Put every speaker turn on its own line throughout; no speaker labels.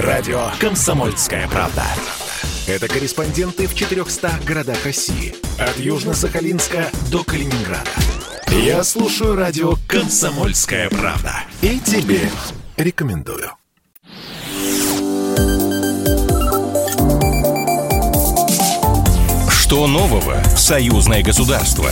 Радио «Комсомольская правда». Это корреспонденты в 400 городах России. От Южно-Сахалинска до Калининграда. Я слушаю радио «Комсомольская правда». И тебе рекомендую.
Что нового в союзное государство?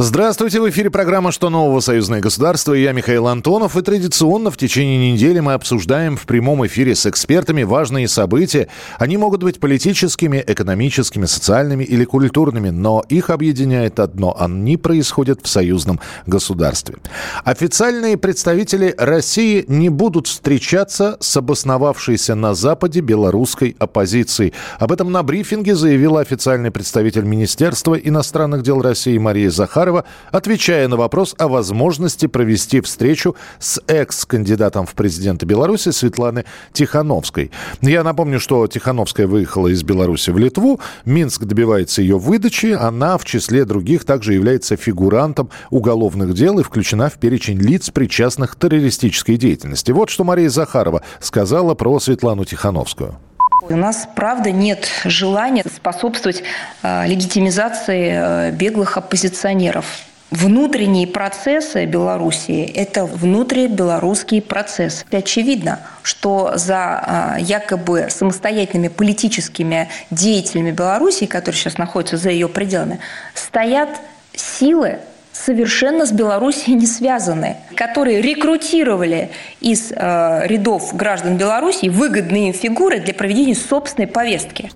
Здравствуйте, в эфире программа «Что нового? Союзное государство» и я, Михаил Антонов. И традиционно в течение недели мы обсуждаем в прямом эфире с экспертами важные события. Они могут быть политическими, экономическими, социальными или культурными, но их объединяет одно – они происходят в союзном государстве. Официальные представители России не будут встречаться с обосновавшейся на Западе белорусской оппозицией. Об этом на брифинге заявила официальный представитель Министерства иностранных дел России Мария Захарова Захарова, отвечая на вопрос о возможности провести встречу с экс-кандидатом в президенты Беларуси Светланы Тихановской. Я напомню, что Тихановская выехала из Беларуси в Литву. Минск добивается ее выдачи. Она, в числе других, также является фигурантом уголовных дел и включена в перечень лиц, причастных к террористической деятельности. Вот что Мария Захарова сказала про Светлану Тихановскую.
У нас, правда, нет желания способствовать э, легитимизации э, беглых оппозиционеров. Внутренние процессы Белоруссии – это внутрибелорусский процесс. Очевидно, что за э, якобы самостоятельными политическими деятелями Беларуси, которые сейчас находятся за ее пределами, стоят силы, совершенно с Белоруссией не связаны, которые рекрутировали из э, рядов граждан Беларуси выгодные фигуры для проведения собственной повестки.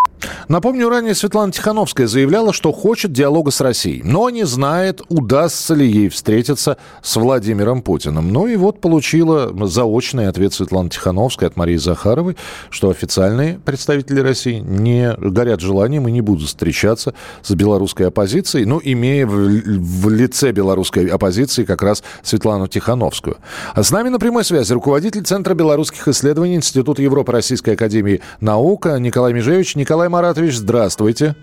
Напомню, ранее Светлана Тихановская заявляла, что хочет диалога с Россией, но не знает, удастся ли ей встретиться с Владимиром Путиным. Ну и вот получила заочный ответ Светланы Тихановской от Марии Захаровой, что официальные представители России не горят желанием и не будут встречаться с белорусской оппозицией, ну, имея в, в лице белорусской оппозиции как раз Светлану Тихановскую. А с нами на прямой связи руководитель Центра белорусских исследований Института Европы Российской Академии Наук Николай Межевич. Николай Маратович, здравствуйте.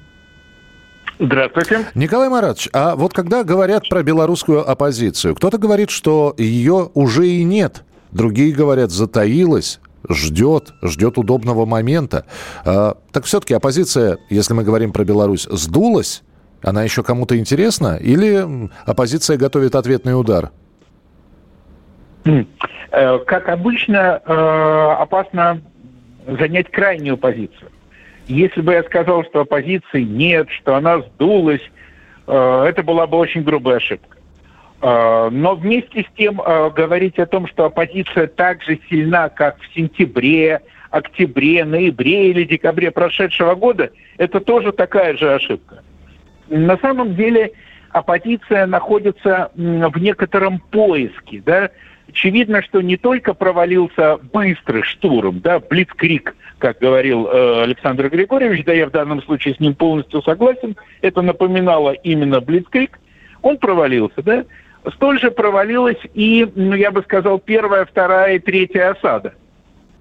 Здравствуйте.
Николай Маратович, а вот когда говорят про белорусскую оппозицию, кто-то говорит, что ее уже и нет, другие говорят, затаилась, ждет, ждет удобного момента. А, так все-таки оппозиция, если мы говорим про Беларусь, сдулась? Она еще кому-то интересна? Или оппозиция готовит ответный удар?
Э, как обычно, э, опасно занять крайнюю позицию. Если бы я сказал, что оппозиции нет, что она сдулась, э, это была бы очень грубая ошибка. Э, но вместе с тем э, говорить о том, что оппозиция так же сильна, как в сентябре, октябре, ноябре или декабре прошедшего года, это тоже такая же ошибка. На самом деле оппозиция находится в некотором поиске. Да? Очевидно, что не только провалился быстрый штурм, да, блицкрик, как говорил э, Александр Григорьевич, да я в данном случае с ним полностью согласен, это напоминало именно блицкрик, он провалился, да, столь же провалилась и, ну, я бы сказал, первая, вторая и третья осада.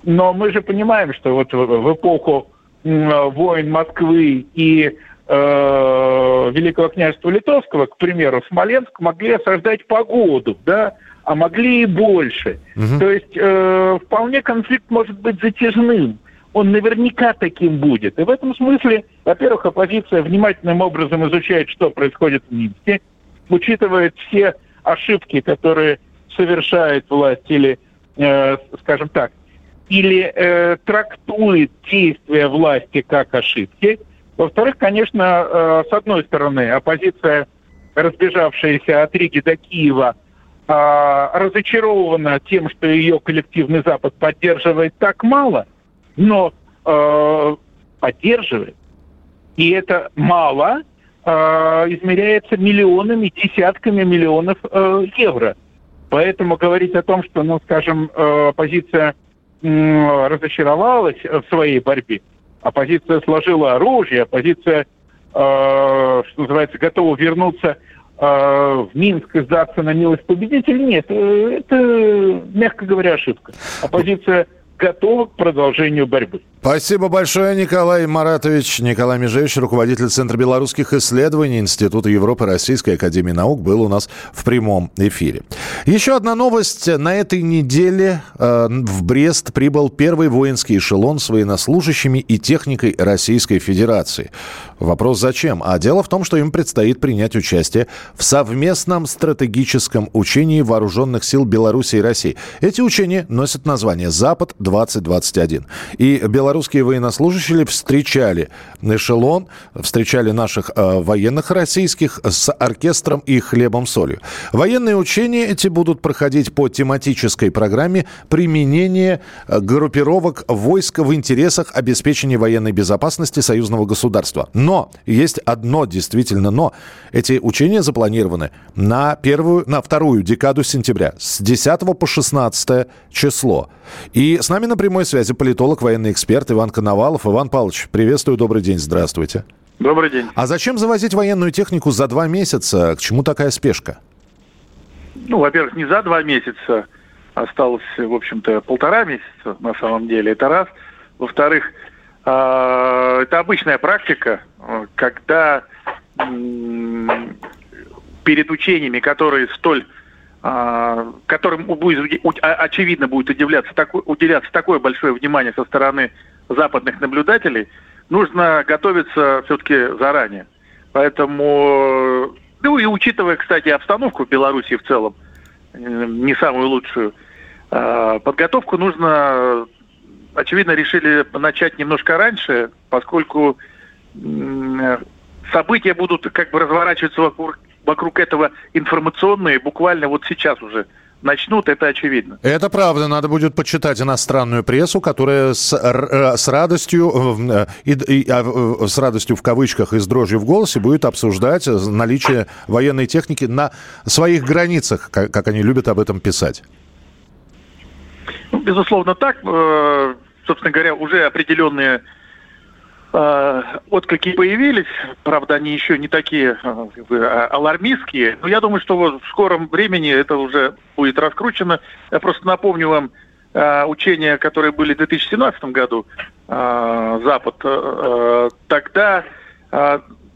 Но мы же понимаем, что вот в, эпоху войн Москвы и э, Великого княжества Литовского, к примеру, Смоленск могли осаждать погоду, да, а могли и больше. Угу. То есть э, вполне конфликт может быть затяжным. Он наверняка таким будет. И в этом смысле, во-первых, оппозиция внимательным образом изучает, что происходит в Минске, учитывает все ошибки, которые совершает власть или, э, скажем так, или э, трактует действия власти как ошибки. Во-вторых, конечно, э, с одной стороны, оппозиция, разбежавшаяся от Риги до Киева – разочарована тем, что ее коллективный Запад поддерживает так мало, но э, поддерживает. И это мало э, измеряется миллионами, десятками миллионов э, евро. Поэтому говорить о том, что, ну, скажем, э, оппозиция э, разочаровалась в своей борьбе, оппозиция сложила оружие, оппозиция, э, что называется, готова вернуться а, в Минск сдаться на милость победителя, нет, э, это, мягко говоря, ошибка. Оппозиция готова к продолжению борьбы.
Спасибо большое, Николай Маратович. Николай Межевич, руководитель Центра белорусских исследований Института Европы Российской Академии Наук, был у нас в прямом эфире. Еще одна новость. На этой неделе э, в Брест прибыл первый воинский эшелон с военнослужащими и техникой Российской Федерации. Вопрос зачем? А дело в том, что им предстоит принять участие в совместном стратегическом учении вооруженных сил Беларуси и России. Эти учения носят название «Запад-2021». И белорусские военнослужащие встречали эшелон, встречали наших э, военных российских с оркестром и хлебом-солью. Военные учения эти будут проходить по тематической программе применения э, группировок войск в интересах обеспечения военной безопасности союзного государства. Но есть одно действительно но. Эти учения запланированы на первую, на вторую декаду сентября с 10 по 16 число. И с нами на прямой связи политолог, военный эксперт Иван Коновалов. Иван Павлович, приветствую, добрый день, здравствуйте.
Добрый день.
А зачем завозить военную технику за два месяца? К чему такая спешка?
Ну, во-первых, не за два месяца, осталось, в общем-то, полтора месяца на самом деле, это раз. Во-вторых, а, это обычная практика, когда перед учениями, которые столь которым будет, очевидно будет удивляться, такой, уделяться такое большое внимание со стороны западных наблюдателей, нужно готовиться все-таки заранее. Поэтому, ну и учитывая, кстати, обстановку в Беларуси в целом, не самую лучшую, а, подготовку нужно очевидно, решили начать немножко раньше, поскольку события будут как бы разворачиваться вокруг, вокруг этого информационные буквально вот сейчас уже начнут, это очевидно.
Это правда. Надо будет почитать иностранную прессу, которая с, э, с радостью, э, и, и, а, э, с радостью в кавычках и с дрожью в голосе будет обсуждать наличие военной техники на своих границах, как, как они любят об этом писать.
Ну, безусловно, так собственно говоря, уже определенные э, отклики появились. Правда, они еще не такие э, алармистские. Но я думаю, что в скором времени это уже будет раскручено. Я просто напомню вам э, учения, которые были в 2017 году, э, Запад. Тогда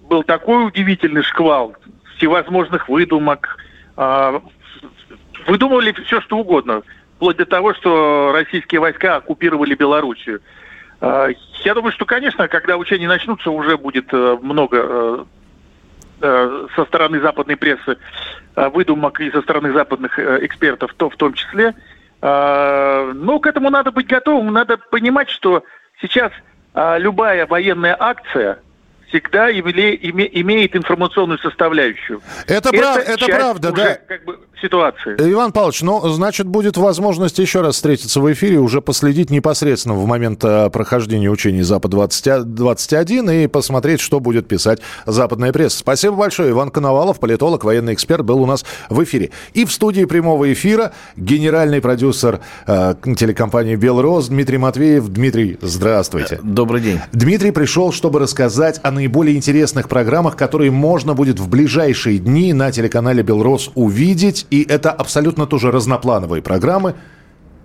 был такой удивительный шквал всевозможных выдумок. Выдумывали все, что угодно вплоть до того, что российские войска оккупировали Белоруссию. А, я думаю, что, конечно, когда учения начнутся, уже будет э, много э, э, со стороны западной прессы выдумок и со стороны западных экспертов, то в том числе. А, но к этому надо быть готовым, надо понимать, что сейчас а, любая военная акция – всегда име, име, имеет информационную составляющую.
Это, это, прав, это правда,
уже,
да.
Как бы, ситуации.
Иван Павлович, ну, значит, будет возможность еще раз встретиться в эфире, уже последить непосредственно в момент э, прохождения учений Запад-21 и посмотреть, что будет писать западная пресса. Спасибо большое. Иван Коновалов, политолог, военный эксперт, был у нас в эфире. И в студии прямого эфира генеральный продюсер э, телекомпании «Белрос» Дмитрий Матвеев. Дмитрий, здравствуйте.
Добрый день.
Дмитрий пришел, чтобы рассказать о наиболее интересных программах, которые можно будет в ближайшие дни на телеканале «Белрос» увидеть. И это абсолютно тоже разноплановые программы.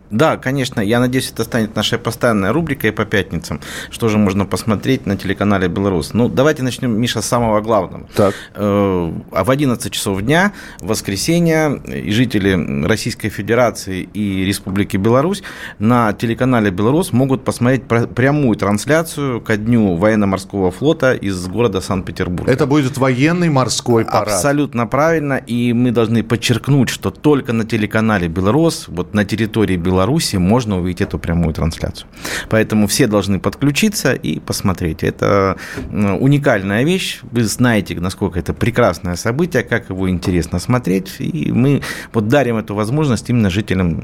Да, конечно. Я надеюсь, это станет нашей постоянной рубрикой по пятницам. Что же можно посмотреть на телеканале «Беларусь». Ну, давайте начнем, Миша, с самого главного.
Так.
А в 11 часов дня, в воскресенье, и жители Российской Федерации и Республики Беларусь на телеканале «Беларусь» могут посмотреть прямую трансляцию ко дню военно-морского флота из города Санкт-Петербурга.
Это будет военный морской парад.
Абсолютно правильно. И мы должны подчеркнуть, что только на телеканале «Беларусь», вот на территории Беларуси, Беларуси можно увидеть эту прямую трансляцию. Поэтому все должны подключиться и посмотреть. Это уникальная вещь. Вы знаете, насколько это прекрасное событие, как его интересно смотреть. И мы вот дарим эту возможность именно жителям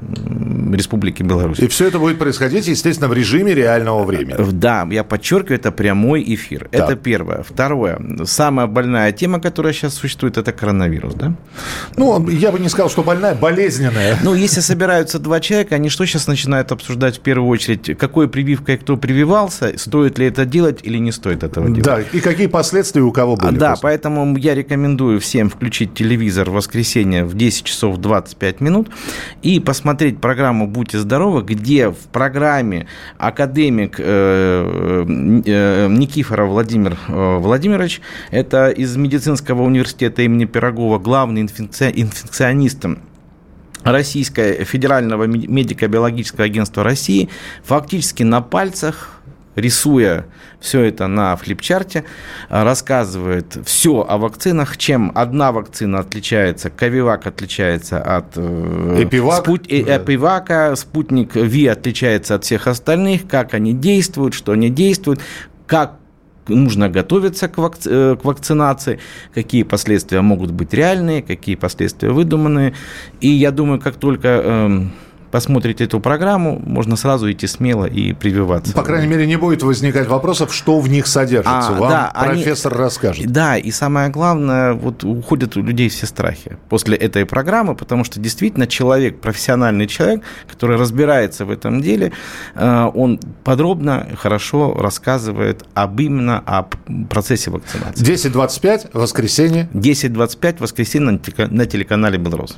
Республики Беларусь.
И все это будет происходить, естественно, в режиме реального времени.
Да, я подчеркиваю, это прямой эфир. Да. Это первое. Второе. Самая больная тема, которая сейчас существует, это коронавирус, да?
Ну, я бы не сказал, что больная, болезненная.
Ну, если собираются два человека, они что сейчас начинают обсуждать в первую очередь, какой прививкой кто прививался, стоит ли это делать или не стоит этого делать.
Да, и какие последствия у кого были.
Да, после. поэтому я рекомендую всем включить телевизор в воскресенье в 10 часов 25 минут и посмотреть программу «Будьте здоровы», где в программе академик э, э, Никифоров Владимир э, Владимирович, это из медицинского университета имени Пирогова, главный инфекционист Российское федерального медико-биологического агентства России фактически на пальцах рисуя все это на флипчарте, рассказывает все о вакцинах, чем одна вакцина отличается, Ковивак отличается от
э, Эпивак,
спут... да. Эпивака, спутник Ви отличается от всех остальных, как они действуют, что они действуют, как нужно готовиться к, вакци... Э, к вакцинации, какие последствия могут быть реальные, какие последствия выдуманные. И я думаю, как только эм, посмотрите эту программу, можно сразу идти смело и прививаться.
По крайней мере, не будет возникать вопросов, что в них содержится. А, Вам да, профессор они, расскажет.
Да, и самое главное, вот уходят у людей все страхи после этой программы, потому что действительно человек, профессиональный человек, который разбирается в этом деле, э, он подробно, хорошо рассказывает об именно о процессе вакцинации.
10.25, воскресенье.
10.25, воскресенье на телеканале «Белрос».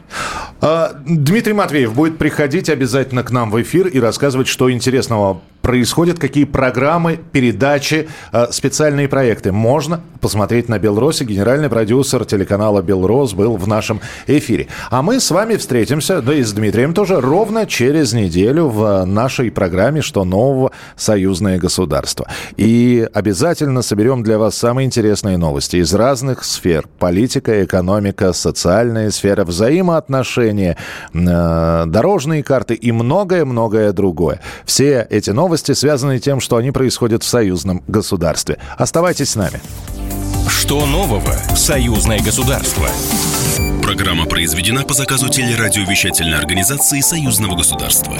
А, Дмитрий Матвеев будет приходить приходить обязательно к нам в эфир и рассказывать, что интересного происходит, какие программы, передачи, э, специальные проекты. Можно посмотреть на Белросе. Генеральный продюсер телеканала Белрос был в нашем эфире. А мы с вами встретимся, да и с Дмитрием тоже, ровно через неделю в нашей программе «Что нового? Союзное государство». И обязательно соберем для вас самые интересные новости из разных сфер. Политика, экономика, социальная сфера, взаимоотношения, э, дорожные карты и многое-многое другое. Все эти новости связаны тем, что они происходят в союзном государстве. Оставайтесь с нами.
Что нового в союзное государство? Программа произведена по заказу телерадиовещательной организации союзного государства.